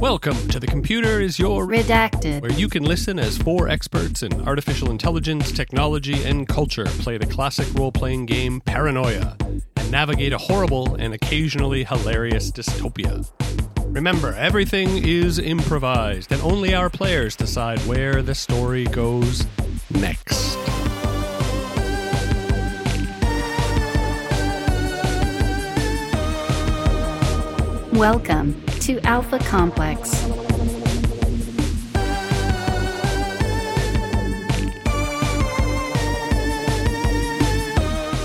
Welcome to The Computer is Your Redacted. where you can listen as four experts in artificial intelligence, technology, and culture play the classic role playing game Paranoia and navigate a horrible and occasionally hilarious dystopia. Remember, everything is improvised, and only our players decide where the story goes next. Welcome to Alpha Complex.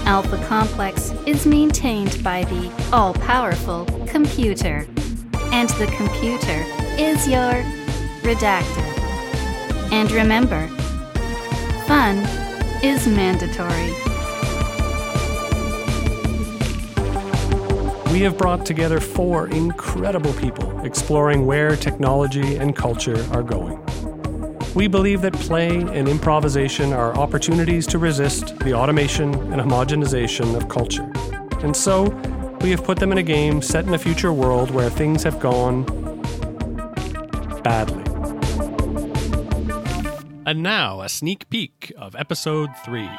Alpha Complex is maintained by the all powerful computer, and the computer is your redactor. And remember, fun is mandatory. We have brought together four incredible people exploring where technology and culture are going. We believe that play and improvisation are opportunities to resist the automation and homogenization of culture. And so, we have put them in a game set in a future world where things have gone badly. And now, a sneak peek of episode 3.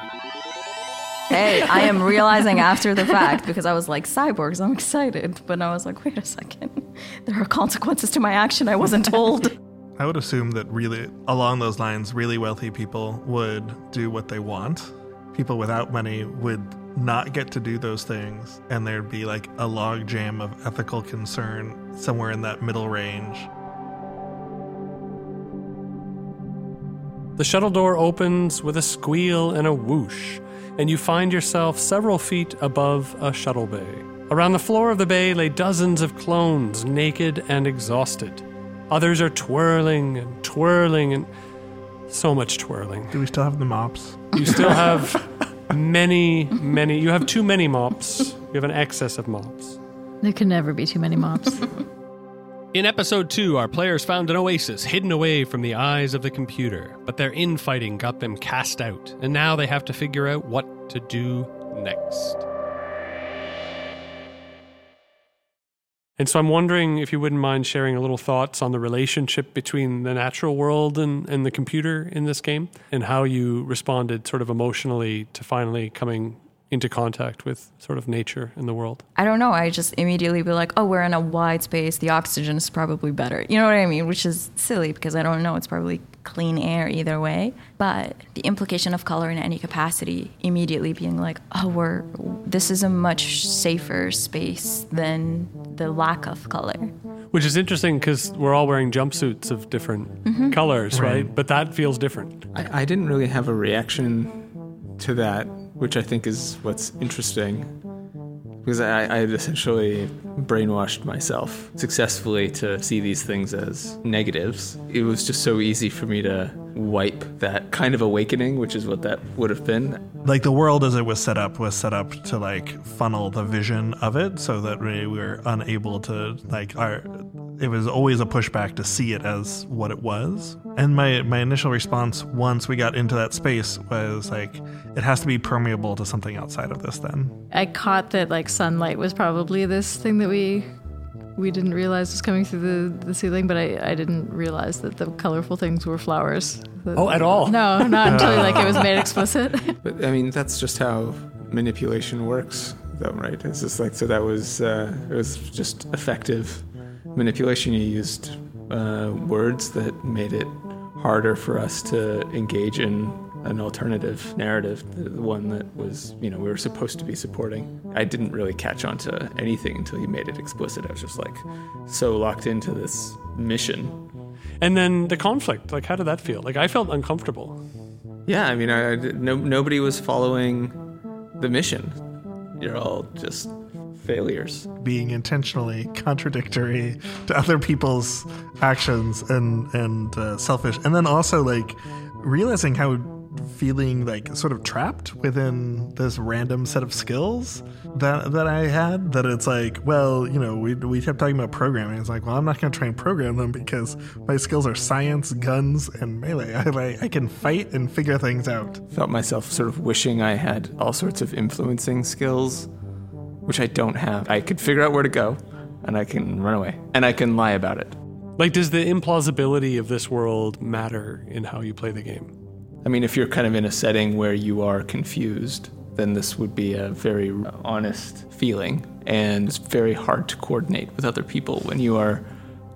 Hey, I am realizing after the fact because I was like, cyborgs, I'm excited. But I was like, wait a second. There are consequences to my action I wasn't told. I would assume that really, along those lines, really wealthy people would do what they want. People without money would not get to do those things, and there'd be like a logjam of ethical concern somewhere in that middle range. The shuttle door opens with a squeal and a whoosh, and you find yourself several feet above a shuttle bay. Around the floor of the bay lay dozens of clones, naked and exhausted. Others are twirling and twirling and so much twirling. Do we still have the mops? You still have many, many. You have too many mops. You have an excess of mops. There can never be too many mops. In episode 2, our players found an oasis hidden away from the eyes of the computer, but their infighting got them cast out, and now they have to figure out what to do next. And so I'm wondering if you wouldn't mind sharing a little thoughts on the relationship between the natural world and, and the computer in this game, and how you responded sort of emotionally to finally coming into contact with sort of nature and the world. I don't know. I just immediately be like, oh, we're in a wide space. The oxygen is probably better. You know what I mean? Which is silly because I don't know. It's probably clean air either way. But the implication of color in any capacity immediately being like, oh, we're this is a much safer space than the lack of color. Which is interesting because we're all wearing jumpsuits of different mm-hmm. colors, right? But that feels different. I, I didn't really have a reaction to that, which I think is what's interesting. Because I, I had essentially brainwashed myself successfully to see these things as negatives. It was just so easy for me to wipe that kind of awakening, which is what that would have been. Like the world as it was set up was set up to like funnel the vision of it so that we were unable to like our it was always a pushback to see it as what it was. And my my initial response once we got into that space was like it has to be permeable to something outside of this then. I caught that like sunlight was probably this thing that we we didn't realize was coming through the, the ceiling, but I, I didn't realize that the colorful things were flowers. Oh, at all? No, not until like it was made explicit. But I mean, that's just how manipulation works, though, right? It's just like so that was uh, it was just effective manipulation. You used uh, words that made it harder for us to engage in an alternative narrative, the the one that was you know we were supposed to be supporting. I didn't really catch on to anything until you made it explicit. I was just like so locked into this mission And then the conflict, like, how did that feel? Like, I felt uncomfortable. Yeah, I mean, I, no, nobody was following the mission. You're all just failures. being intentionally contradictory to other people's actions and and uh, selfish. And then also like realizing how feeling like sort of trapped within this random set of skills that that I had that it's like well you know we we kept talking about programming. It's like well I'm not going to try and program them because my skills are science guns and melee. I like I can fight and figure things out. Felt myself sort of wishing I had all sorts of influencing skills, which I don't have. I could figure out where to go, and I can run away, and I can lie about it. Like, does the implausibility of this world matter in how you play the game? I mean, if you're kind of in a setting where you are confused, then this would be a very honest feeling. And it's very hard to coordinate with other people when you are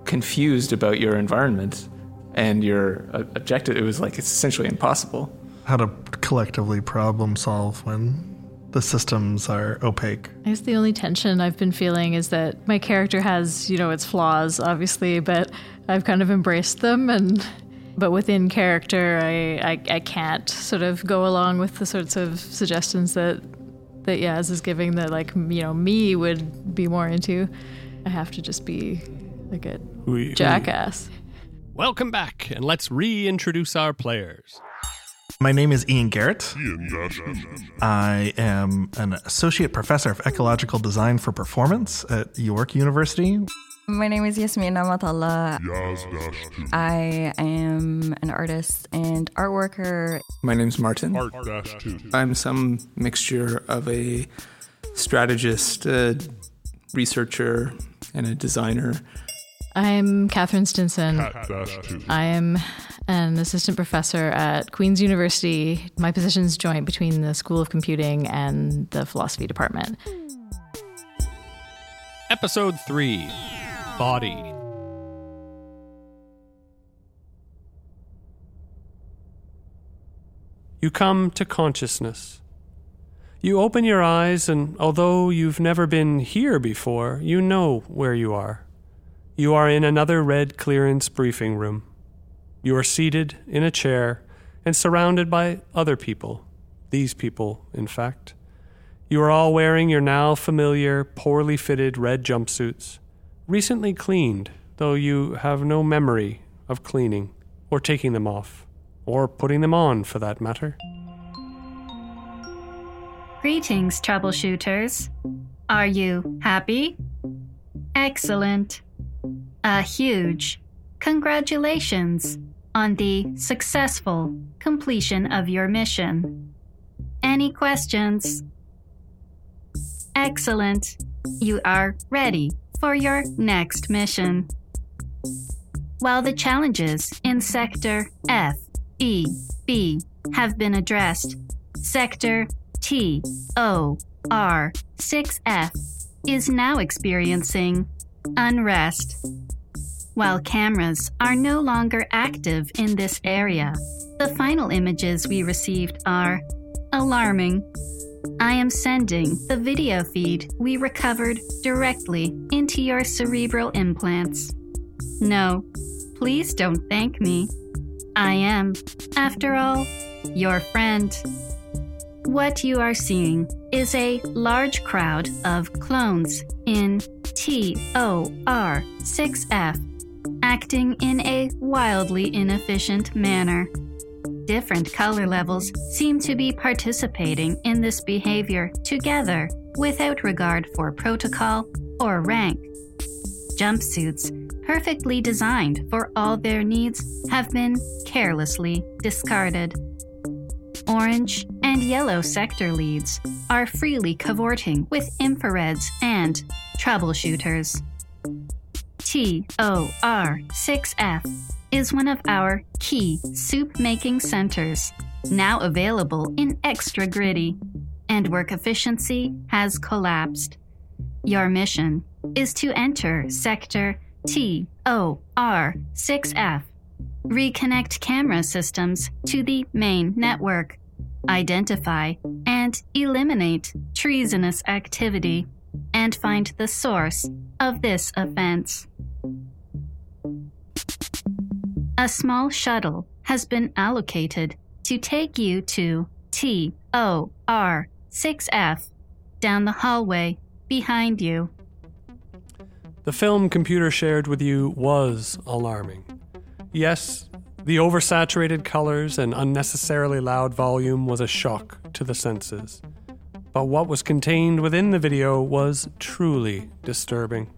confused about your environment and your objective. It was like it's essentially impossible. How to collectively problem solve when the systems are opaque. I guess the only tension I've been feeling is that my character has, you know, its flaws, obviously, but I've kind of embraced them and but within character I, I, I can't sort of go along with the sorts of suggestions that that Yaz is giving that like you know me would be more into. I have to just be like a We- jackass. Welcome back, and let's reintroduce our players. My name is Ian Garrett. Ian. I am an associate professor of ecological design for performance at York University. My name is Yasmeen Nematt Alla. I am an artist and art worker. My name's Martin. I'm some mixture of a strategist, a researcher, and a designer. I'm Catherine Stinson. I am an assistant professor at Queen's University. My position is joint between the School of Computing and the philosophy department. Episode 3 Body. You come to consciousness. You open your eyes, and although you've never been here before, you know where you are. You are in another red clearance briefing room. You are seated in a chair and surrounded by other people. These people, in fact. You are all wearing your now familiar, poorly fitted red jumpsuits, recently cleaned, though you have no memory of cleaning, or taking them off, or putting them on for that matter. Greetings, troubleshooters. Are you happy? Excellent. A huge congratulations on the successful completion of your mission. Any questions? Excellent. You are ready for your next mission. While the challenges in Sector F, E, B have been addressed, Sector T, O, R, 6F is now experiencing unrest. While cameras are no longer active in this area, the final images we received are alarming. I am sending the video feed we recovered directly into your cerebral implants. No, please don't thank me. I am, after all, your friend. What you are seeing is a large crowd of clones in TOR6F acting in a wildly inefficient manner. Different color levels seem to be participating in this behavior together without regard for protocol or rank. Jumpsuits, perfectly designed for all their needs, have been carelessly discarded. Orange and yellow sector leads are freely cavorting with infrareds and troubleshooters. TOR6F is one of our key soup making centers, now available in extra gritty, and work efficiency has collapsed. Your mission is to enter sector TOR6F, reconnect camera systems to the main network, identify and eliminate treasonous activity, and find the source of this offense. A small shuttle has been allocated to take you to TOR6F down the hallway behind you. The film computer shared with you was alarming. Yes, the oversaturated colors and unnecessarily loud volume was a shock to the senses. But what was contained within the video was truly disturbing.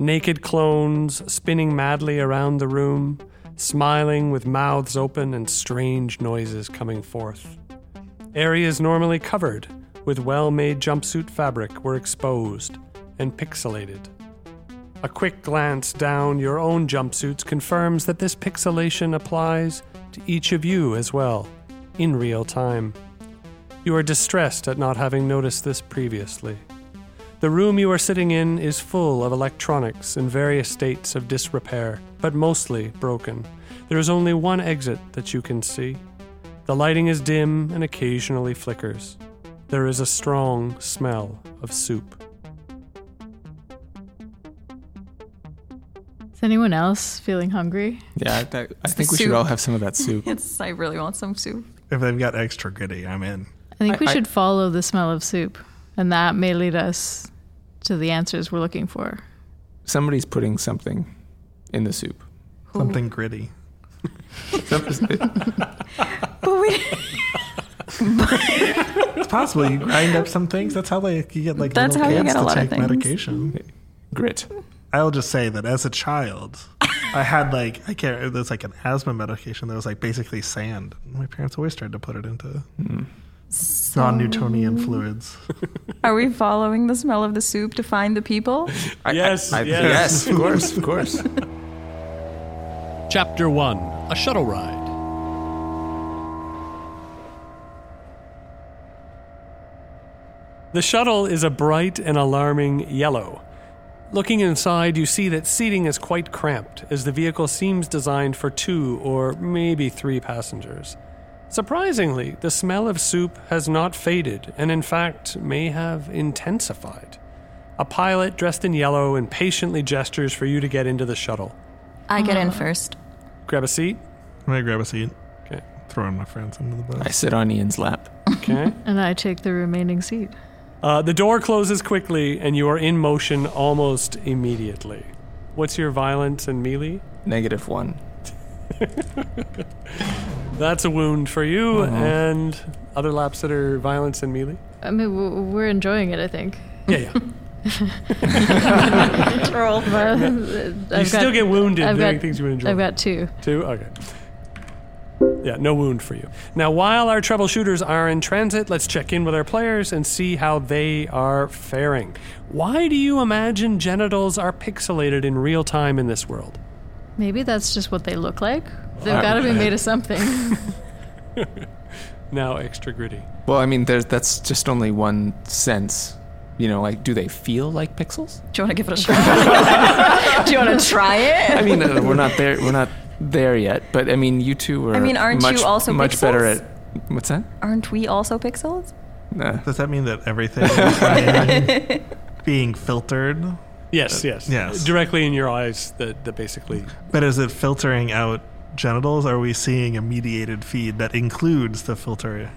Naked clones spinning madly around the room, smiling with mouths open and strange noises coming forth. Areas normally covered with well made jumpsuit fabric were exposed and pixelated. A quick glance down your own jumpsuits confirms that this pixelation applies to each of you as well, in real time. You are distressed at not having noticed this previously. The room you are sitting in is full of electronics in various states of disrepair, but mostly broken. There is only one exit that you can see. The lighting is dim and occasionally flickers. There is a strong smell of soup. Is anyone else feeling hungry? Yeah, I, I, I think we soup. should all have some of that soup. It's I really want some soup. If they've got extra gritty, I'm in. I think we I- I- should follow the smell of soup, and that may lead us to the answers we're looking for. Somebody's putting something in the soup. Something gritty. But we It's possible you grind up some things. That's how they you get like That's little how you get a to lot of take things. medication. Grit. I'll just say that as a child, I had like I can't. There's like an asthma medication that was like basically sand. My parents always tried to put it into hmm. non-Newtonian fluids. are we following the smell of the soup to find the people? I- Yes, I- I- yes. yes, of course, of course. Chapter 1 A Shuttle Ride. The shuttle is a bright and alarming yellow. Looking inside, you see that seating is quite cramped, as the vehicle seems designed for two or maybe three passengers. Surprisingly, the smell of soup has not faded and, in fact, may have intensified. A pilot dressed in yellow impatiently gestures for you to get into the shuttle. I get in first. Grab a seat. I'm gonna grab a seat, Okay. throwing my friends into the bus. I sit on Ian's lap. Okay. And I take the remaining seat. Uh, the door closes quickly, and you are in motion almost immediately. What's your violence and melee? Negative one. That's a wound for you, uh-huh. and other laps that are violence and melee. I mean, we're enjoying it, I think. Yeah, yeah. Troll. But you I've still got, get wounded I've doing got- things you would enjoy. I've got two. Two? Okay. Yeah, no wound for you. Now, while our troubleshooters are in transit, let's check in with our players and see how they are faring. Why do you imagine genitals are pixelated in real time in this world? Maybe that's just what they look like. They've Uh, got to be made of something. Now, extra gritty. Well, I mean, there's that's just only one sense. You know, like, do they feel like pixels? Do you want to give it a try? Do you want to try it? I mean, uh, we're not there. We're not there yet. But I mean, you two are. I mean, aren't you much, also much better at? What's that? Aren't we also pixels? Nah. Does that mean that everything is being filtered? Yes, yes. yes. Directly in your eyes, that, that basically. But is it filtering out genitals? Are we seeing a mediated feed that includes the filter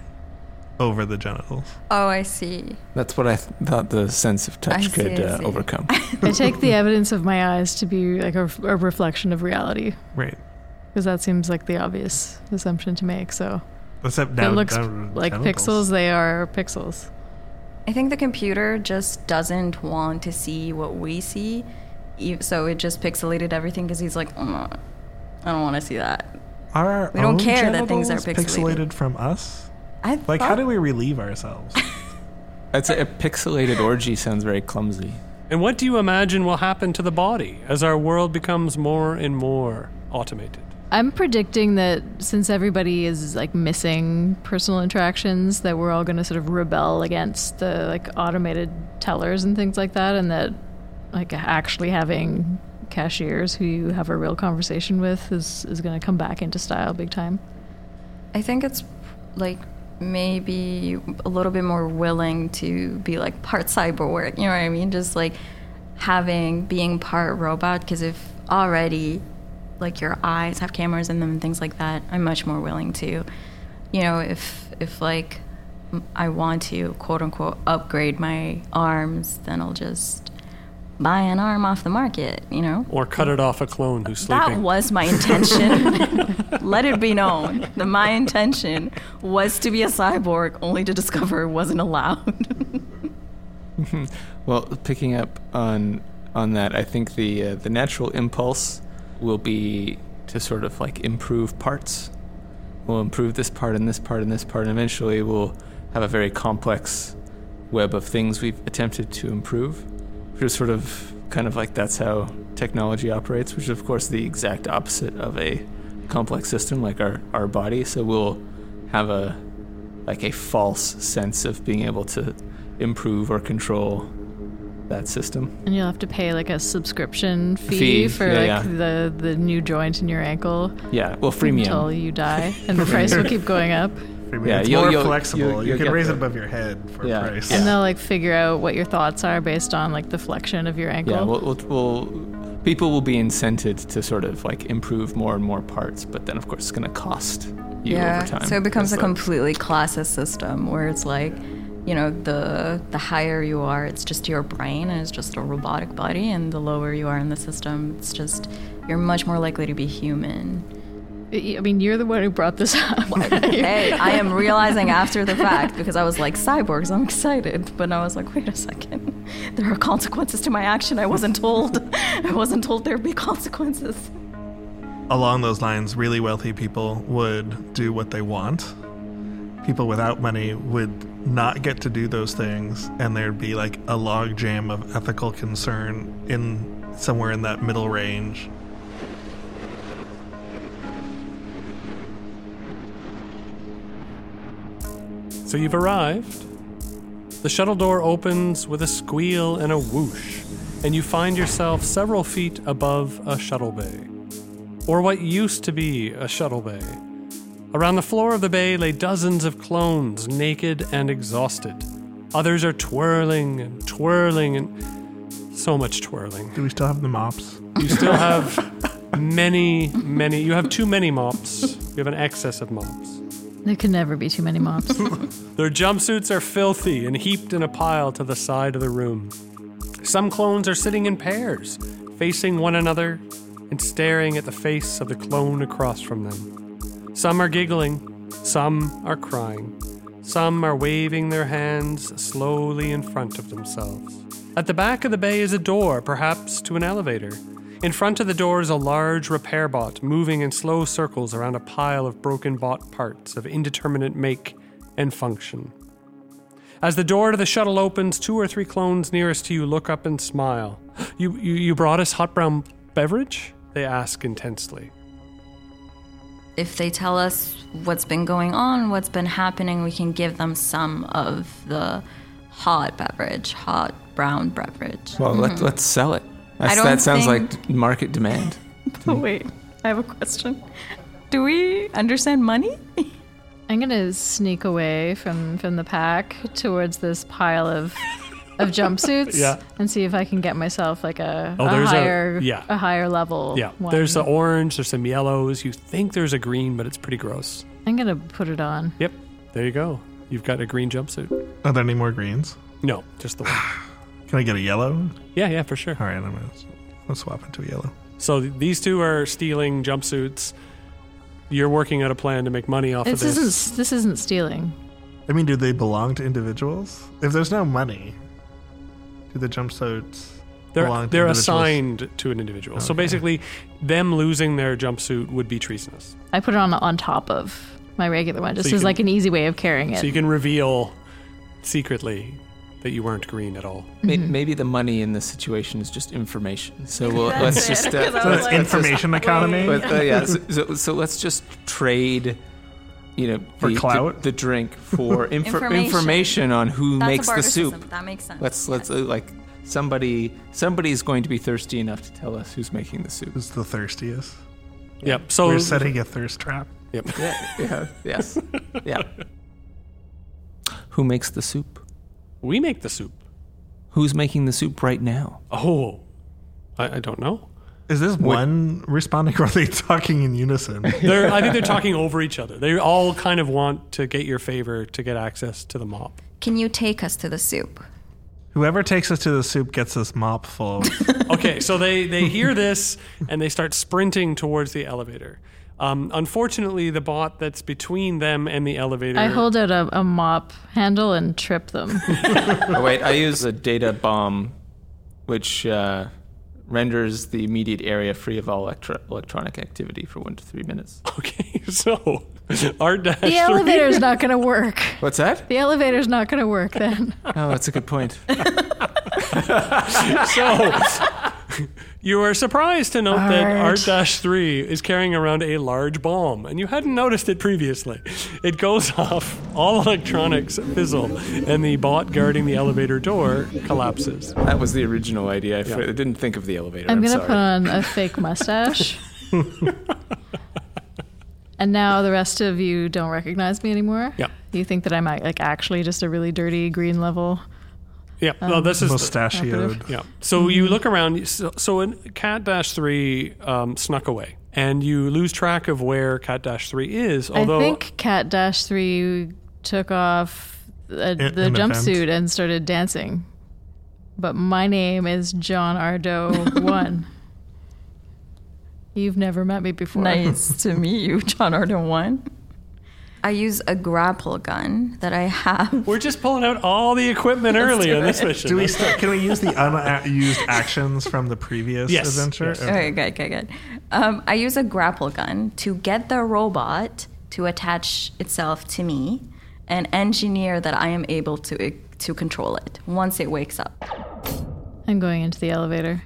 over the genitals? Oh, I see. That's what I th- thought the sense of I touch see, could I uh, see. overcome. I take the evidence of my eyes to be like a, a reflection of reality, Right. because that seems like the obvious assumption to make. So Except if down, it looks down like genitals. pixels. They are pixels. I think the computer just doesn't want to see what we see, e- so it just pixelated everything because he's like, "Mm, I don't want to see that. Are our We don't own care that things are genitals pixelated. from us? I Like, how do we relieve ourselves? I'd say a pixelated orgy sounds very clumsy. And what do you imagine will happen to the body as our world becomes more and more automated? I'm predicting that since everybody is like missing personal interactions, that we're all going to sort of rebel against the like automated tellers and things like that, and that like actually having cashiers who you have a real conversation with is is going to come back into style big time. I think it's like maybe a little bit more willing to be like part cyborg. You know what I mean? Just like having being part robot. Because if already like your eyes have cameras in them and things like that, I'm much more willing to. You know, if if like I want to quote unquote upgrade my arms, then I'll just buy an arm off the market. You know. Or cut it off a clone who's sleeping. That sleeping? was my intention. Let it be known that my intention was to be a cyborg, only to discover it wasn't allowed. Well, picking up on on that, I think the uh, the natural impulse will be to sort of like improve parts. We'll improve this part and this part and this part, and eventually we'll have a very complex web of things we've attempted to improve. We're sort of kind of like that's how technology operates, which is of course the exact opposite of a complex system like our, our body. So we'll have a like a false sense of being able to improve or control that system. And you'll have to pay like a subscription fee, Fee, for yeah, like yeah. the the new joint in your ankle Yeah, well, freemium. until you die, and the price will keep going up. Premium. Yeah, it's you'll- more you'll- flexible. you'll- you you'll can raise the- it above your head for Yeah. a price. Yeah. And they'll like figure out what your thoughts are based on like the flexion of your ankle. Yeah, we'll, we'll, we'll people will be incented to sort of like improve more and more parts, but then of course it's going to cost you yeah. over time. So it becomes a It's completely classist system where it's like, you know, the the higher you are, it's just your brain and it's just a robotic body, and the lower you are in the system, it's just you're much more likely to be human. I mean, you're the one who brought this up. hey, I am realizing after the fact because I was like cyborgs, I'm excited, but I was like, wait a second, there are consequences to my action. I wasn't told. I wasn't told there'd be consequences. Along those lines, really wealthy people would do what they want. People without money would not get to do those things, and there'd be like a log jam of ethical concern in somewhere in that middle range. So you've arrived. The shuttle door opens with a squeal and a whoosh, and you find yourself several feet above a shuttle bay. Or what used to be a shuttle bay. Around the floor of the bay lay dozens of clones, naked and exhausted. Others are twirling and twirling and so much twirling. Do we still have the mops? You still have many, many. You have too many mops. You have an excess of mops. There can never be too many mops. Their jumpsuits are filthy and heaped in a pile to the side of the room. Some clones are sitting in pairs, facing one another and staring at the face of the clone across from them. Some are giggling, some are crying, some are waving their hands slowly in front of themselves. At the back of the bay is a door, perhaps to an elevator. In front of the door is a large repair bot moving in slow circles around a pile of broken bot parts of indeterminate make and function. As the door to the shuttle opens, two or three clones nearest to you look up and smile. You, you, you brought us hot brown beverage? They ask intensely. If they tell us what's been going on, what's been happening, we can give them some of the hot beverage, hot brown beverage. Well, let, mm-hmm. let's sell it. That's, don't that sounds think- like market demand. Oh, wait, I have a question. Do we understand money? I'm gonna sneak away from from the pack towards this pile of of jumpsuits Yeah. and see if I can get myself like a, Oh, a there's a- higher yeah. a higher level. Yeah, one. there's the orange, there's some yellows. You think there's a green, but it's pretty gross. I'm gonna put it on. Yep, there you go. You've got a green jumpsuit. Are there any more greens? No, just the one. Can I get a yellow? Yeah, yeah, for sure. All right, I'm gonna, let's swap into a yellow. So th- these two are stealing jumpsuits. You're working out a plan to make money off This of this. isn't this isn't stealing. I mean, do they belong to individuals? If there's no money, do the jumpsuits They're belong to they're individuals? assigned to an individual. So Okay. basically, them losing their jumpsuit would be treasonous. I put it on on top of my regular one, just you as can- like an easy way of carrying it. So you can reveal secretly that you weren't green at all. May- Maybe the money in this situation is just information. So we'll, let's just. Uh, So it's information economy. but, uh, yeah, so, so, so let's just trade. You know, For the, clout? the, the drink for infor- Information. information. on who That's makes the soup. system. That makes sense. Let's let's uh, like somebody somebody's going to be thirsty enough to tell us who's making the soup. Who's the thirstiest? Yep. So We're setting a thirst trap. Yep. Yeah, yeah, yes, yeah. Who makes the soup? We make the soup. Who's making the soup right now? Oh, I, I don't know. Is this one responding or are they talking in unison? They're, I think they're talking over each other. They all kind of want to get your favor to get access to the mop. Can you take us to the soup? Whoever takes us to the soup gets this mop full. Okay, so they, they hear this and they start sprinting towards the elevator. Um, unfortunately, the bot that's between them and the elevator. I hold out a, a mop handle and trip them. Oh wait, I use a data bomb, which uh, renders the immediate area free of all electro- electronic activity for one to three minutes. Okay, so Art dash The three. elevator's not going to work. What's that? The elevator's not going to work then. Oh, that's a good point. So you are surprised to note that Art. Art Dash 3 is carrying around a large bomb, and you hadn't noticed it previously. It goes off, all electronics fizzle, and the bot guarding the elevator door collapses. That was the original idea. I, f- I didn't think of the elevator. I'm I'm, going to sorry. put on a fake mustache. and now the rest of you don't recognize me anymore? Yeah. You think that I'm like actually just a really dirty green level? Yeah, well, this is. Mustachioed. Yeah. So you look around. So, so in Cat Dash 3 um, snuck away, and you lose track of where Cat Dash 3 is. Although, I think Cat Dash 3 took off uh, In- the an jumpsuit event. and started dancing. But my name is John Ardo 1. You've never met me before. Nice to meet you, John Ardo One. I use a grapple gun that I have. we're just pulling out all the equipment early in this mission. Do we still, can we use the unused actions from the previous Yes, adventure? yes. Okay. Okay, good, good, good. Um, I use a grapple gun to get the robot to attach itself to me and engineer that I am able to to control it once it wakes up. I'm going into the elevator.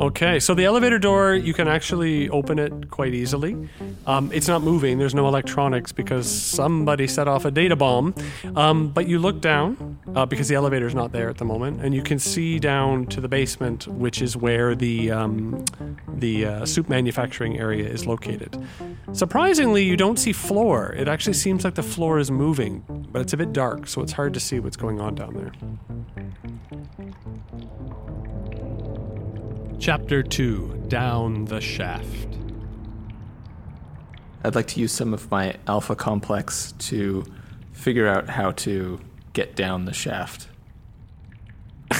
Okay, so the elevator door, you can actually open it quite easily. Um, it's not moving, there's no electronics because somebody set off a data bomb. Um, but you look down uh, because the elevator's not there at the moment, and you can see down to the basement, which is where the, um, the uh, soup manufacturing area is located. Surprisingly, you don't see floor. It actually seems like the floor is moving, but it's a bit dark, so it's hard to see what's going on down there. Chapter 2 Down the Shaft. I'd like to use some of my alpha complex to figure out how to get down the shaft.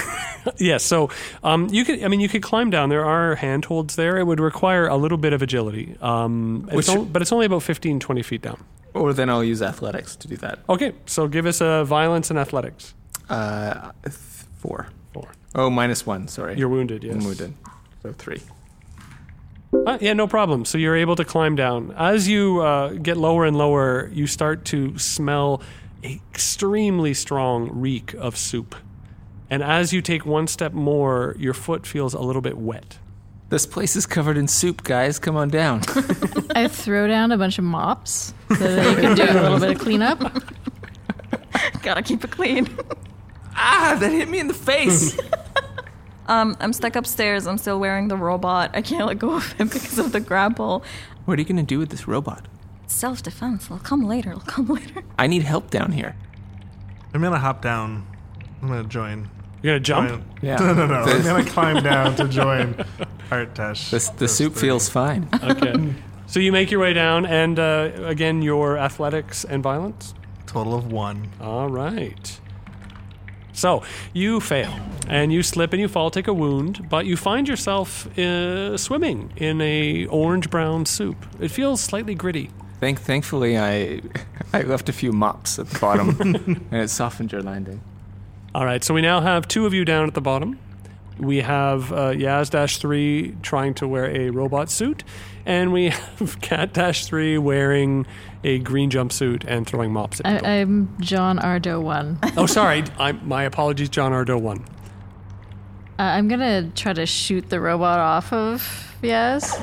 Yes, so um, you could. I mean, you could climb down. There are handholds there. It would require a little bit of agility, um, it's Which- but it's only about 15, 20 feet down. Or then I'll use athletics to do that. Okay, so give us a violence and athletics. Uh, th- four. Four. Oh, minus one. Sorry. You're wounded. Yes. I'm wounded. So three. Uh, yeah, no problem. So you're able to climb down. As you uh, get lower and lower, you start to smell a extremely strong reek of soup. And as you take one step more, your foot feels a little bit wet. This place is covered in soup, guys. Come on down. I throw down a bunch of mops so that you can do a little bit of cleanup. Gotta keep it clean. ah, that hit me in the face. Um, I'm stuck upstairs. I'm still wearing the robot. I can't let go of it because of the grapple. what are you gonna do with this robot? Self defense. It'll come later. It'll come later. I need help down here. I'm gonna hop down. I'm gonna join. You're gonna jump. join- Yeah. No, no, no. I'm gonna climb down to join Art Dash. The, the soup three. feels fine. Okay. so you make your way down, and uh, again, your athletics and violence. total of one. All right. So you fail, and you slip and you fall, take a wound, but you find yourself uh, swimming in a orange-brown soup. It feels slightly gritty. Thank, thankfully, I I left a few mops at the bottom, and it softened your landing. All right, so we now have two of you down at the bottom. We have uh, Yaz 3 trying to wear a robot suit, and we have Cat 3 wearing a green jumpsuit and throwing mops at people. I, I'm John Ardo 1. Uh, oh, sorry. i my apologies, John Ardo 1. I'm going to try to shoot the robot off of Yes.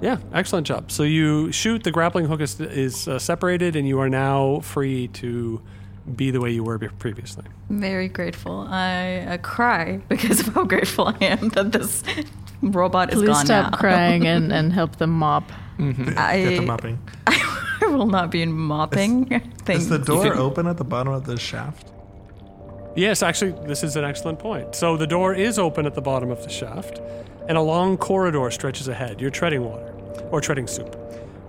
Yeah, excellent job. So you shoot, the grappling hook is, is uh, separated, and you are now free to be the way you were previously. Very grateful. I uh, cry because of how grateful I am that this robot is gone. Please gone stop now. crying and, and help them mop. i Get the mopping. I will not be mopping things. Is things. the door open at the bottom of the shaft? Yes, actually, this is an excellent point. So the door is open at the bottom of the shaft, and a long corridor stretches ahead. You're treading water, or treading soup.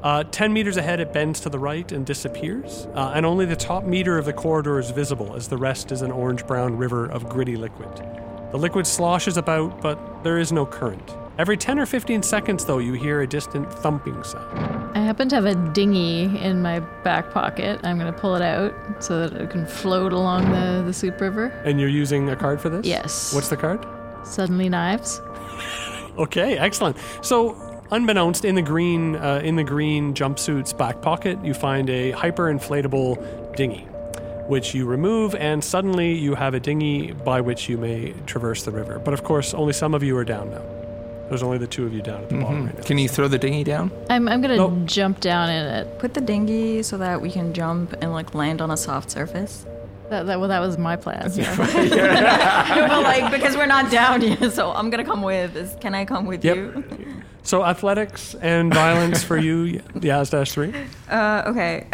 Uh, 10 meters ahead, it bends to the right and disappears, uh, and only the top meter of the corridor is visible, as the rest is an orange brown river of gritty liquid. The liquid sloshes about, but there is no current. Every 10 or 15 seconds, though, you hear a distant thumping sound. I happen to have a dinghy in my back pocket. I'm going to pull it out so that it can float along the, the soup river. And you're using a card for this? Yes. What's the card? Suddenly, knives. Okay, excellent. So, unbeknownst, in the green uh, in the green jumpsuit's back pocket, you find a hyper-inflatable dinghy, which you remove, and suddenly you have a dinghy by which you may traverse the river. But of course, only some of you are down now. There's only the two of you down at the bottom right now. Can you throw the dinghy down? I'm, I'm gonna Nope. jump down in it. Put the dinghy so that we can jump and like land on a soft surface. That, that, well, that was my plan. no, but like because we're not down yet, so I'm gonna come with. Is, can I come with Yep. you? So athletics and violence for you, Yaz dash three. Uh, okay.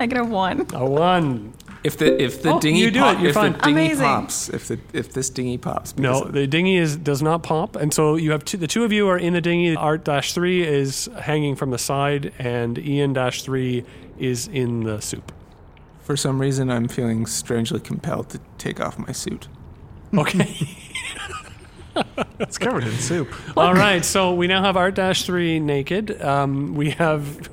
I get a Negative one. A one. If the if the Oh, dinghy you do pop- it, you're if fine. the dinghy Amazing. pops, if the if this dinghy pops, No, the dinghy is does not pop, and so you have two, the two of you are in the dinghy. Art dash three is hanging from the side, and Ian dash three is in the soup. for some reason I'm feeling strangely compelled to take off my suit. Okay. It's covered in soup. All right. So we now have Art dash three naked. Um, we have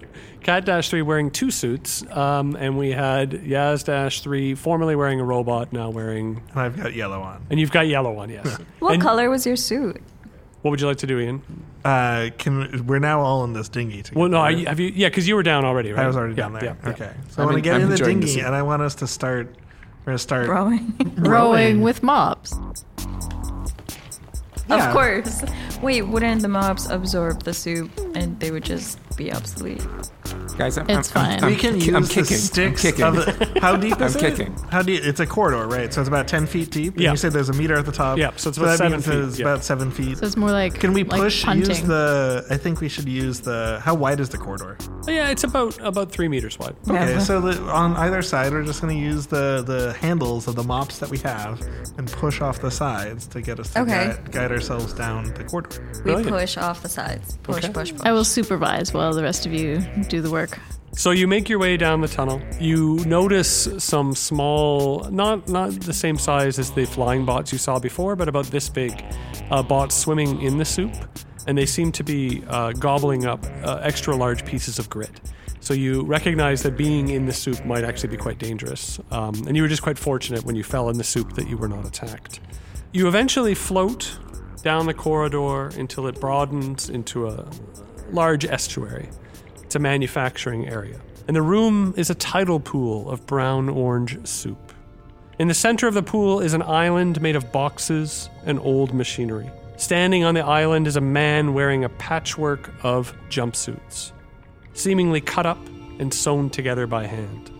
Cat dash three wearing two suits, um, and we had Yaz dash three formerly wearing a robot, now wearing, And I've got yellow on. and you've got yellow on. Yes. What And color was your suit? What would you like to do, Ian? Uh, can we're now all in this dinghy together? Well, no, are right? you, have you? Yeah, because you were down already, right? I was already Yeah, down there. yeah, yeah. okay. So I'm I want to en- get I'm in the enjoying the dinghy, soup. and I want us to start. We're gonna start Rowing. Rowing with mops. Yeah. Of course. Wait, wouldn't the mobs absorb the soup and they would just be obsolete? Guys, I'm, It's I'm, I'm, fine. I'm, we can ki- use I'm the kicking. sticks I'm kicking. of the, how deep is I'm it? kicking. How deep? It's a corridor, right? So it's about ten feet deep. And Yeah. You said there's a meter at the top. Yeah, so it's about that seven feet, It's yeah. about seven feet. So it's more like Can we like push? punting. use the. I think we should use the. How wide is the corridor? Oh, yeah, it's about about three meters wide. Okay, Yeah. so the, on either side, we're just going to use the the handles of the mops that we have and push off the sides to get us to Okay. guide, guide ourselves down the corridor. We Brilliant. push off the sides. Push, Okay. push, push. I will supervise while the rest of you do the work. So you make your way down the tunnel. You notice some small, not not the same size as the flying bots you saw before, but about this big, uh, bots swimming in the soup, and they seem to be uh, gobbling up uh, extra large pieces of grit. So you recognize that being in the soup might actually be quite dangerous, um, and you were just quite fortunate when you fell in the soup that you were not attacked. You eventually float down the corridor until it broadens into a large estuary. It's a manufacturing area. And the room is a tidal pool of brown orange soup. In the center of the pool is an island made of boxes and old machinery. Standing on the island is a man wearing a patchwork of jumpsuits, seemingly cut up and sewn together by hand.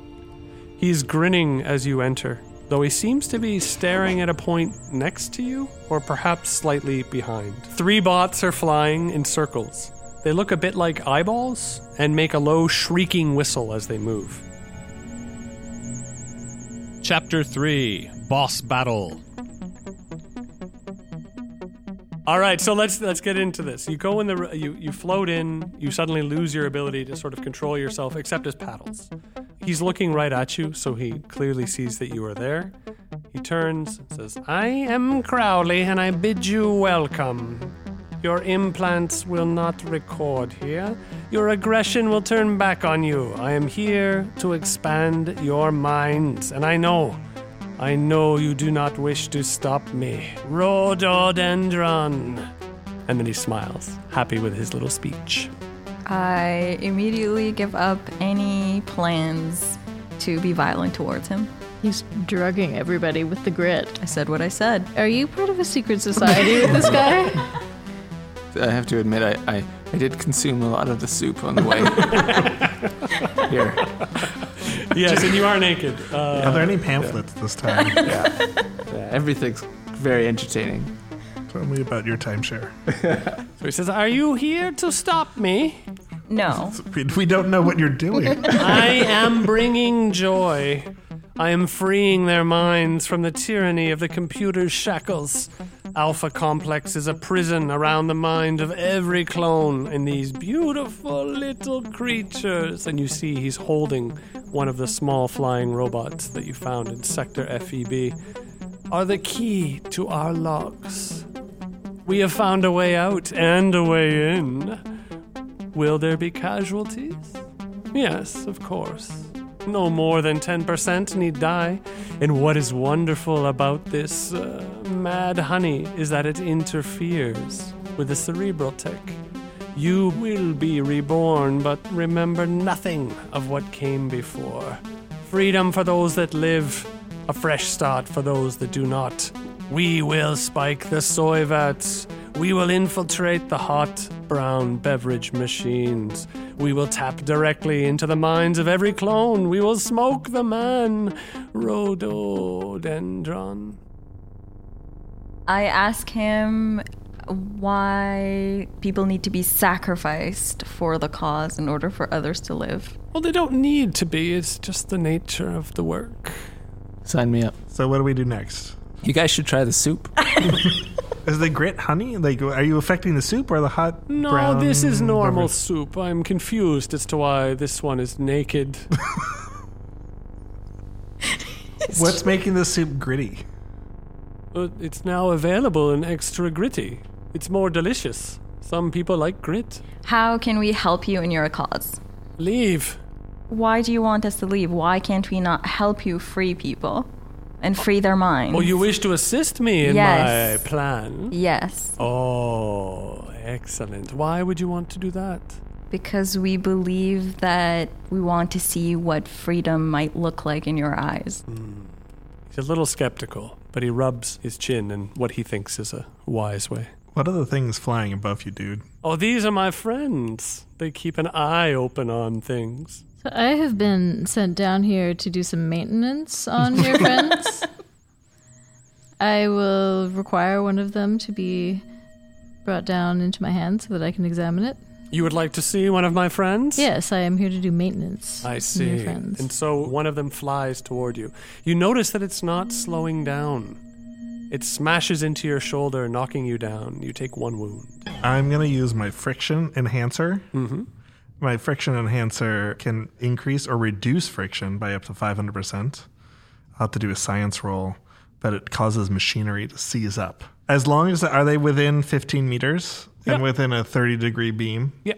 He is grinning as you enter, though he seems to be staring at a point next to you or perhaps slightly behind. Three bots are flying in circles. They look a bit like eyeballs and make a low shrieking whistle as they move. Chapter 3 Boss Battle. All right, so let's let's get into this. You go in the you you float in. You suddenly lose your ability to sort of control yourself, except as paddles. He's looking right at you, so he clearly sees that you are there. He turns and says, "I am Crowley, and I bid you welcome. Your implants will not record here. Your aggression will turn back on you. I am here to expand your minds, and I know." I know you do not wish to stop me. Rhododendron. And then he smiles, happy with his little speech. I immediately give up any plans to be violent towards him. He's drugging everybody with the grit. I said what I said. Are you part of a secret society with this guy? I have to admit, I, I, I did consume a lot of the soup on the way here. Yes, and you are naked. Uh, Are there any pamphlets this time? Yeah, everything's very entertaining. Tell me about your timeshare. so he says, Are you here to stop me? No. We, we don't know what you're doing. I am bringing joy. I am freeing their minds from the tyranny of the computer's shackles. Alpha Complex is a prison around the mind of every clone in these beautiful little creatures. And you see he's holding one of the small flying robots that you found in Sector FEB, are the key to our locks. We have found a way out and a way in. Will there be casualties? Yes, of course. No more than 10% need die. And what is wonderful about this uh, mad honey is that it interferes with the cerebral tick. You will be reborn, but remember nothing of what came before. Freedom for those that live, a fresh start for those that do not. We will spike the soy vats. We will infiltrate the hot brown beverage machines. We will tap directly into the minds of every clone. We will smoke the man, Rhododendron. I ask him why people need to be sacrificed for the cause in order for others to live. Well, they don't need to be. It's just the nature of the work. Sign me up. So what do we do next? You guys should try the soup. Is the grit honey? Like, are you affecting the soup or the hot? No, brown this is normal beverage? soup. I'm confused as to why this one is naked. What's making the soup gritty? But it's now available in extra gritty. It's more delicious. Some people like grit. How can we help you in your cause? Leave. Why do you want us to leave? Why can't we not help you free people and free their minds? Oh, you wish to assist me in Yes. my plan? Yes, Oh, excellent. Why would you want to do that? because we believe that we want to see what freedom might look like in your eyes. Hmm. He's a little skeptical, but he rubs his chin in what he thinks is a wise way. What are the things flying above you, dude? Oh, these are my friends. They keep an eye open on things. So I have been sent down here to do some maintenance on your friends. I will require one of them to be brought down into my hand so that I can examine it. You would like to see one of my friends? Yes, I am here to do maintenance. I on your see. friends. And so one of them flies toward you. You notice that it's not slowing down. It smashes into your shoulder, knocking you down. You take one wound. I'm gonna use my friction enhancer. Mm-hmm. My friction enhancer can increase or reduce friction by up to 500%. I'll have to do a science roll, but it causes machinery to seize up. As long as are they within 15 meters and Yep. within a 30 degree beam, Yeah.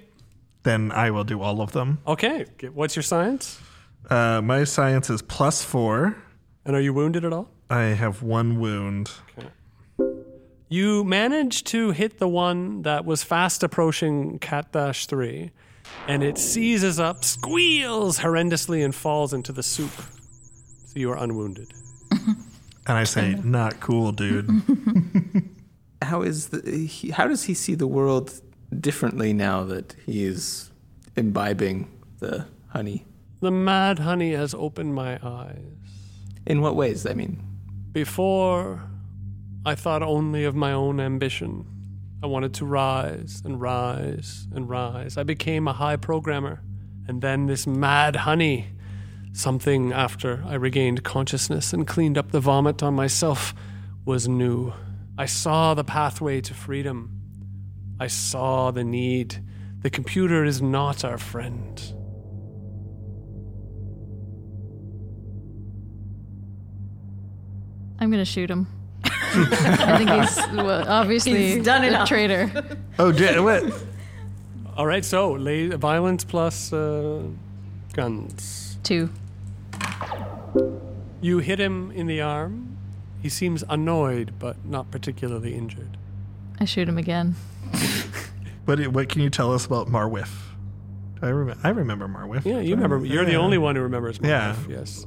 then I will do all of them. Okay. What's your science? Uh, my science is plus four. And are you wounded at all? I have one wound. You managed to hit the one that was fast approaching Cat Dash 3, and it seizes up, squeals horrendously, and falls into the soup. So you are unwounded. And I say, not cool, dude. How is the? He, how does he see the world differently now that he is imbibing the honey? The mad honey has opened my eyes. In what ways? I mean, Before, I thought only of my own ambition. I wanted to rise and rise and rise. I became a high programmer. And then this mad honey, something after I regained consciousness and cleaned up the vomit on myself, was new. I saw the pathway to freedom. I saw the need. The computer is not our friend. I'm going to shoot him. I think he's well, obviously He's done a enough. traitor. oh, di- what? All right, so la- violence plus uh, guns. Two. You hit him in the arm. He seems annoyed, but not particularly injured. I shoot him again. What, what can you tell us about Marwif? I, rem- I remember Marwif. Yeah, you remember. You're the only one who remembers. Marwif, Yeah. Yes.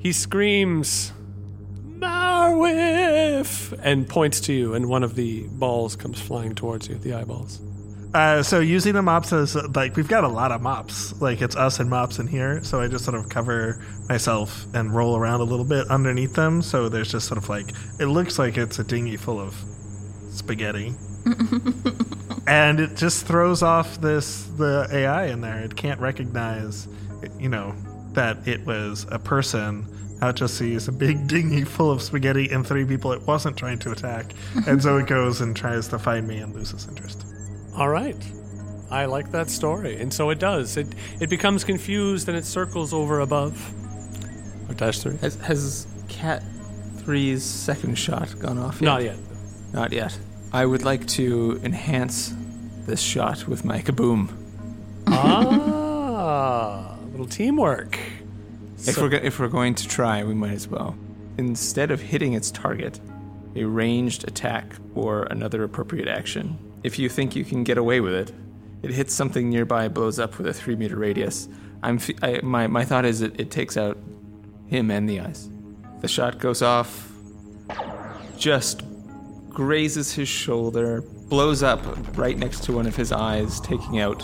He screams, Marwif, and points to you, and one of the balls comes flying towards you. The eyeballs. Uh, so using the mops as like we've got a lot of mops. Like it's us and mops in here. So I just sort of cover myself and roll around a little bit underneath them. So there's just sort of like it looks like it's a dinghy full of spaghetti. and it just throws off this the AI in there. It can't recognize, you know, that it was a person. How it just sees a big dinghy full of spaghetti and three people it wasn't trying to attack, and so it goes and tries to find me and loses interest. All right. I like that story, and so it does. It it becomes confused and it circles over above. Or dash three. has has Cat Three's second shot gone off yet? Not yet. Not yet. I would like to enhance this shot with my kaboom. ah, little teamwork. If So- we're go- if we're going to try, we might as well. Instead of hitting its target, a ranged attack or another appropriate action, if you think you can get away with it, it hits something nearby, blows up with a three meter radius. I'm f- I, my my thought is it, it takes out him and the eyes. The shot goes off, just grazes his shoulder, blows up right next to one of his eyes, taking out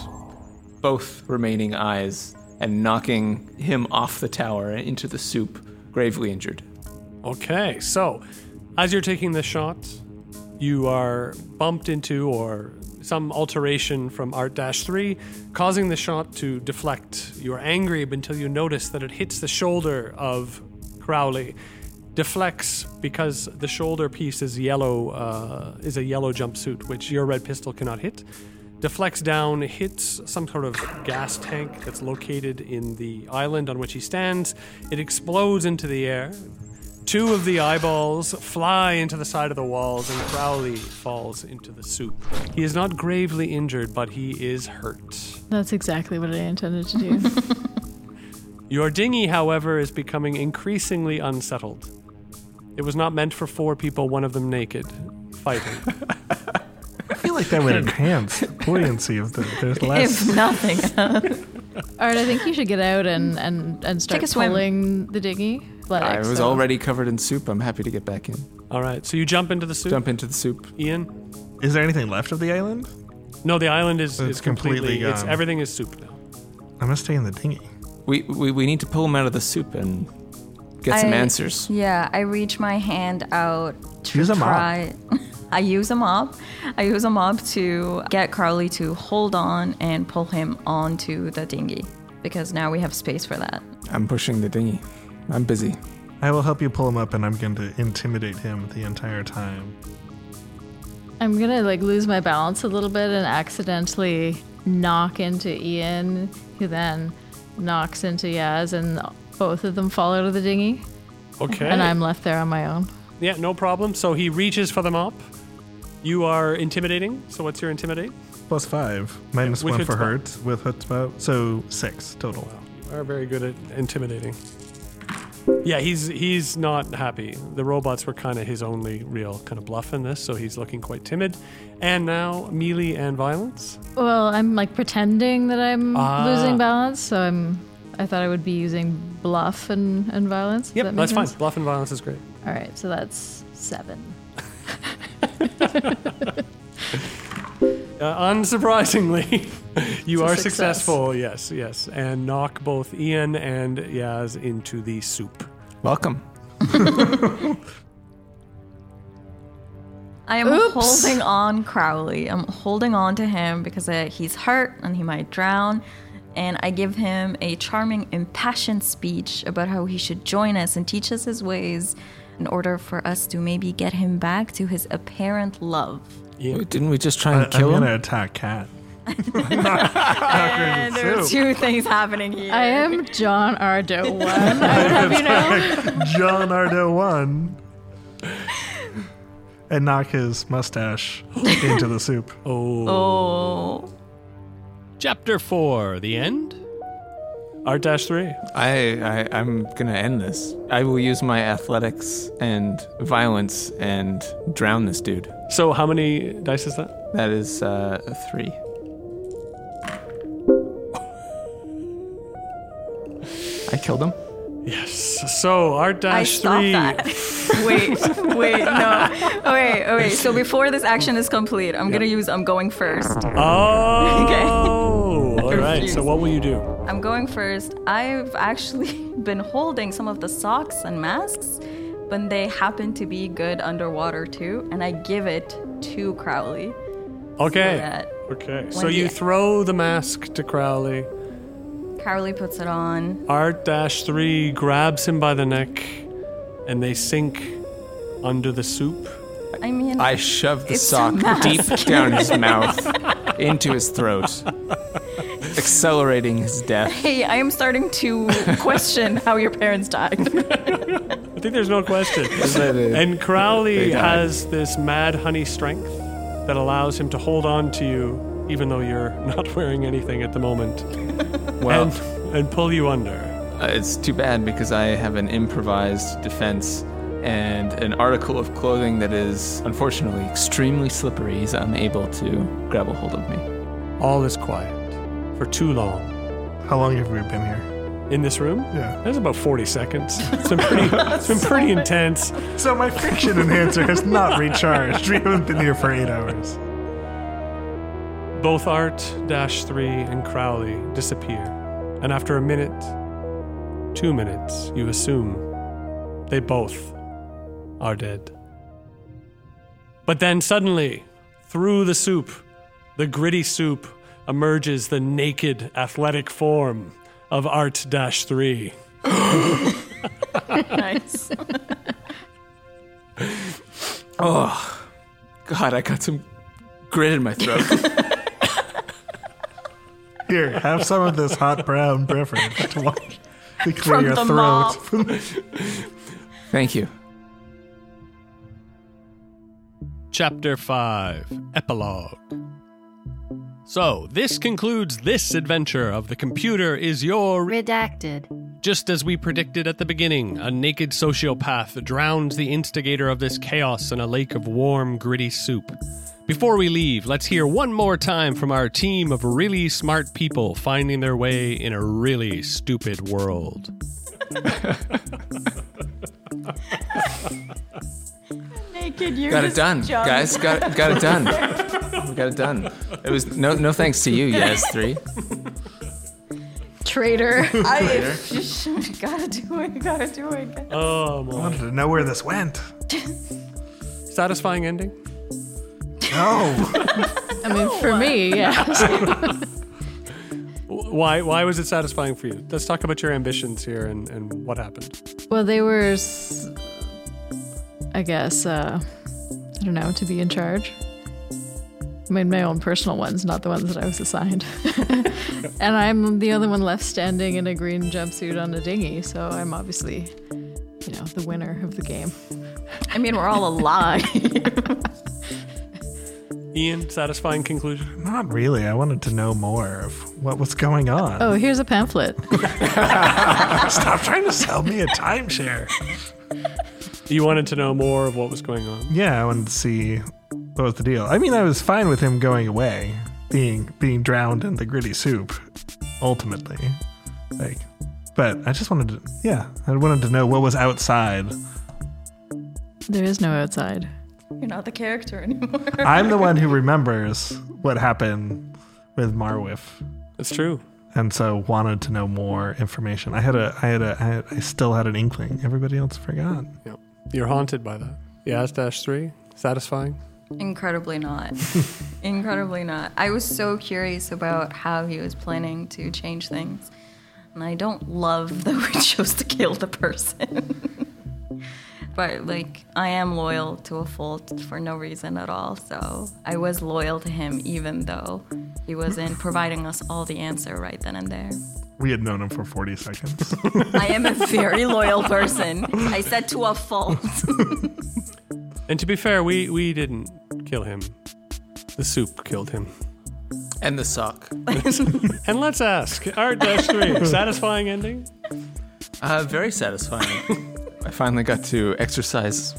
both remaining eyes and knocking him off the tower into the soup, gravely injured. Okay, so as you're taking the shot, you are bumped into or some alteration from Art Dash 3, causing the shot to deflect. You're angry until you notice that it hits the shoulder of Crowley. Deflects because the shoulder piece is yellow, uh, is a yellow jumpsuit, which your red pistol cannot hit. Deflects down, hits some sort of gas tank that's located in the island on which he stands. It explodes into the air. Two of the eyeballs fly into the side of the walls, and Crowley falls into the soup. He is not gravely injured, but he is hurt. That's exactly what I intended to do. Your dinghy, however, is becoming increasingly unsettled. It was not meant for four people, one of them naked, fighting. I feel like that would enhance the buoyancy of the. There's less. If nothing. All right, I think you should get out and, and, and start Take a swim. pulling the dinghy. I Athletics, was so- already covered in soup. I'm happy to get back in. All right, so you jump into the soup. Jump into the soup. Ian? Is there anything left of the island? No, the island is, It's is completely, completely it's gone. everything is soup now. I'm gonna stay in the dinghy. We, we, we need to pull him out of the soup and get some I- answers. Yeah, I reach my hand out to Use a mop. try. I use a mop. I use a mop to get Crowley to hold on and pull him onto the dinghy because now we have space for that. I'm pushing the dinghy. I'm busy. I will help you pull him up, and I'm going to intimidate him the entire time. I'm gonna like lose my balance a little bit and accidentally knock into Ian, who then knocks into Yaz, and both of them fall out of the dinghy, Okay. and I'm left there on my own. Yeah, no problem. So he reaches for the mop. You are intimidating. So what's your intimidate? Plus five, minus with one for hurt with Chutzpah, so six total. You are very good at intimidating. Yeah, he's he's not happy. The robots were kind of his only real kind of bluff in this, so he's looking quite timid. And now melee and violence. Well, I'm like pretending that I'm Ah. losing balance, so I'm. I thought I would be using bluff and, and violence. Does Yep, that make that's fine. Bluff and violence is great. All right, so that's seven. Uh, unsurprisingly, you It's are success. successful. Yes, yes, and knock both Ian and Yaz into the soup. Welcome. I am Oops. holding on Crowley. I'm holding on to him because uh, he's hurt and he might drown. And I give him a charming, impassioned speech about how he should join us and teach us his ways in order for us to maybe get him back to his apparent love. Ian. Wait, didn't we just try I, and kill I'm him? gonna attack Cat. And there's two things happening here. I am John Ardo one. I would have you know. John Ardo one. And knock his mustache into the soup. Oh. Oh. Chapter four. The end. Art dash three. I, I I'm gonna end this. I will use my athletics and violence and drown this dude. So how many dice is that? That is uh, a three. I killed him. Yes. So art I dash stopped three. that. wait, wait, no. Oh, wait, oh, wait. So before this action is complete, I'm gonna use I'm going first. Oh. Okay. All right. So what will you do? I'm going first. I've actually been holding some of the socks and masks, but they happen to be good underwater too, and I give it to Crowley. Okay. that Okay. So you the- throw the mask to Crowley. Crowley puts it on. Art dash three grabs him by the neck, and they sink under the soup. I mean, I shove the sock deep down his mouth into his throat, accelerating his death. hey, I am starting to question how your parents died. I think there's no question. And And Crowley has this mad honey strength that allows him to hold on to you, even though you're not wearing anything at the moment, well, and, and pull you under. uh, it's too bad because I have an improvised defense and an article of clothing that is unfortunately extremely slippery. He's unable to grab a hold of me. All is quiet for too long. How long have we been here? In this room? Yeah. That's about 40 seconds. It's been pretty, it's been pretty intense. So my friction enhancer has not recharged. We haven't been here for eight hours. Both Art, Dash 3, and Crowley disappear. And after a minute, two minutes, you assume they both are dead. But then suddenly, through the soup, the gritty soup, emerges the naked, athletic form of Art Dash 3. nice. Oh, God, I got some grit in my throat. Here, have some of this hot brown beverage to, wa- to clear From your the throat. Thank you. Chapter 5 Epilogue. So, this concludes this adventure of The Computer is Your. Redacted. Just as we predicted at the beginning, a naked sociopath drowns the instigator of this chaos in a lake of warm, gritty soup. Before we leave, let's hear one more time from our team of really smart people finding their way in a really stupid world. Naked, you're Got it just done, jumping. guys. Got got it done. We got it done. It was no no thanks to you, yes three. Traitor. I gotta do it. Gotta do it. Oh, I wanted to know where this went. Satisfying ending? No. I mean, for me, yeah. Why, why was it satisfying for you? Let's talk about your ambitions here and, and what happened. well, they were, s- I guess, uh, I don't know, to be in charge. I mean, my own personal ones, not the ones that I was assigned. and I'm the only one left standing in a green jumpsuit on a dinghy, so I'm obviously, you know, the winner of the game. I mean, we're all alive. Ian, satisfying conclusion? Not really. I wanted to know more of what was going on. Oh, here's a pamphlet. Stop trying to sell me a timeshare. You wanted to know more of what was going on. Yeah, I wanted to see what was the deal. I mean, I was fine with him going away, being being drowned in the gritty soup, ultimately. Like, but I just wanted to, yeah, I wanted to know what was outside. There is no outside. You're not the character anymore. I'm the one who remembers what happened with Marwif, That's true. and so wanted to know more information. I had a, I had a, I, had, I still had an inkling. Everybody else forgot. Yep. You're haunted by that. Yes, Dash 3? Satisfying? Incredibly not. Incredibly not. I was so curious about how he was planning to change things. And I don't love that we chose to kill the person. but, like, I am loyal to a fault for no reason at all. So I was loyal to him even though he wasn't providing us all the answer right then and there. We had known him for 40 seconds. I am a very loyal person. I said to a fault. And to be fair, we, we didn't kill him. The soup killed him. And the sock. And let's ask Art Dash 3, satisfying ending? Uh, very satisfying. I finally got to exercise,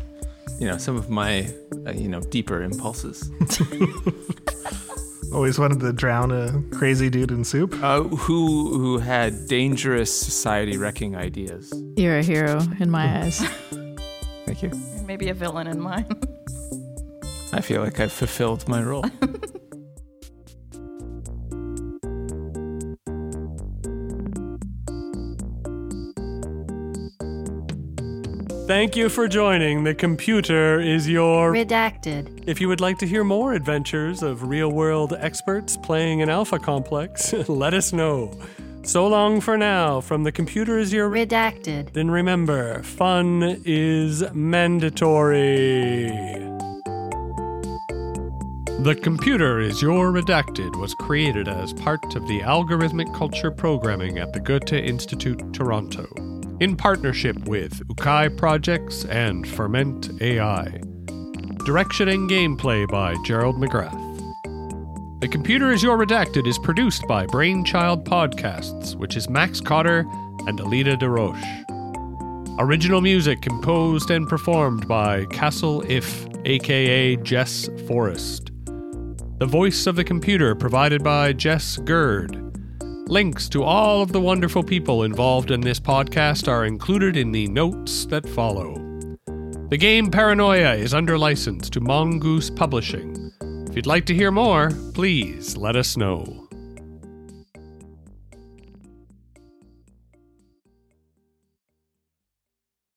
you know, some of my, uh, you know, deeper impulses. Always wanted to drown a crazy dude in soup. Uh, who who had dangerous society wrecking ideas. You're a hero in my eyes. Thank you. Maybe a villain in mine. I feel like I've fulfilled my role. Thank you for joining. The computer is your. Redacted. If you would like to hear more adventures of real world experts playing an alpha complex, let us know. So long for now. From the computer is your. Redacted. Then remember, fun is mandatory. The Computer is Your Redacted was created as part of the Algorithmic Culture Programming at the Goethe Institute Toronto, in partnership with UKAI Projects and Ferment AI. Direction and gameplay by Jerrold McGrath. The Computer is Your Redacted is produced by Brainchild Podcasts, which is Max Cotter and Aleda DeRoche. Original music composed and performed by Castle If, aka Jess Forrest. The voice of the computer provided by Jess Gurd. Links to all of the wonderful people involved in this podcast are included in the notes that follow. The game Paranoia is under license to Mongoose Publishing. If you'd like to hear more, please let us know.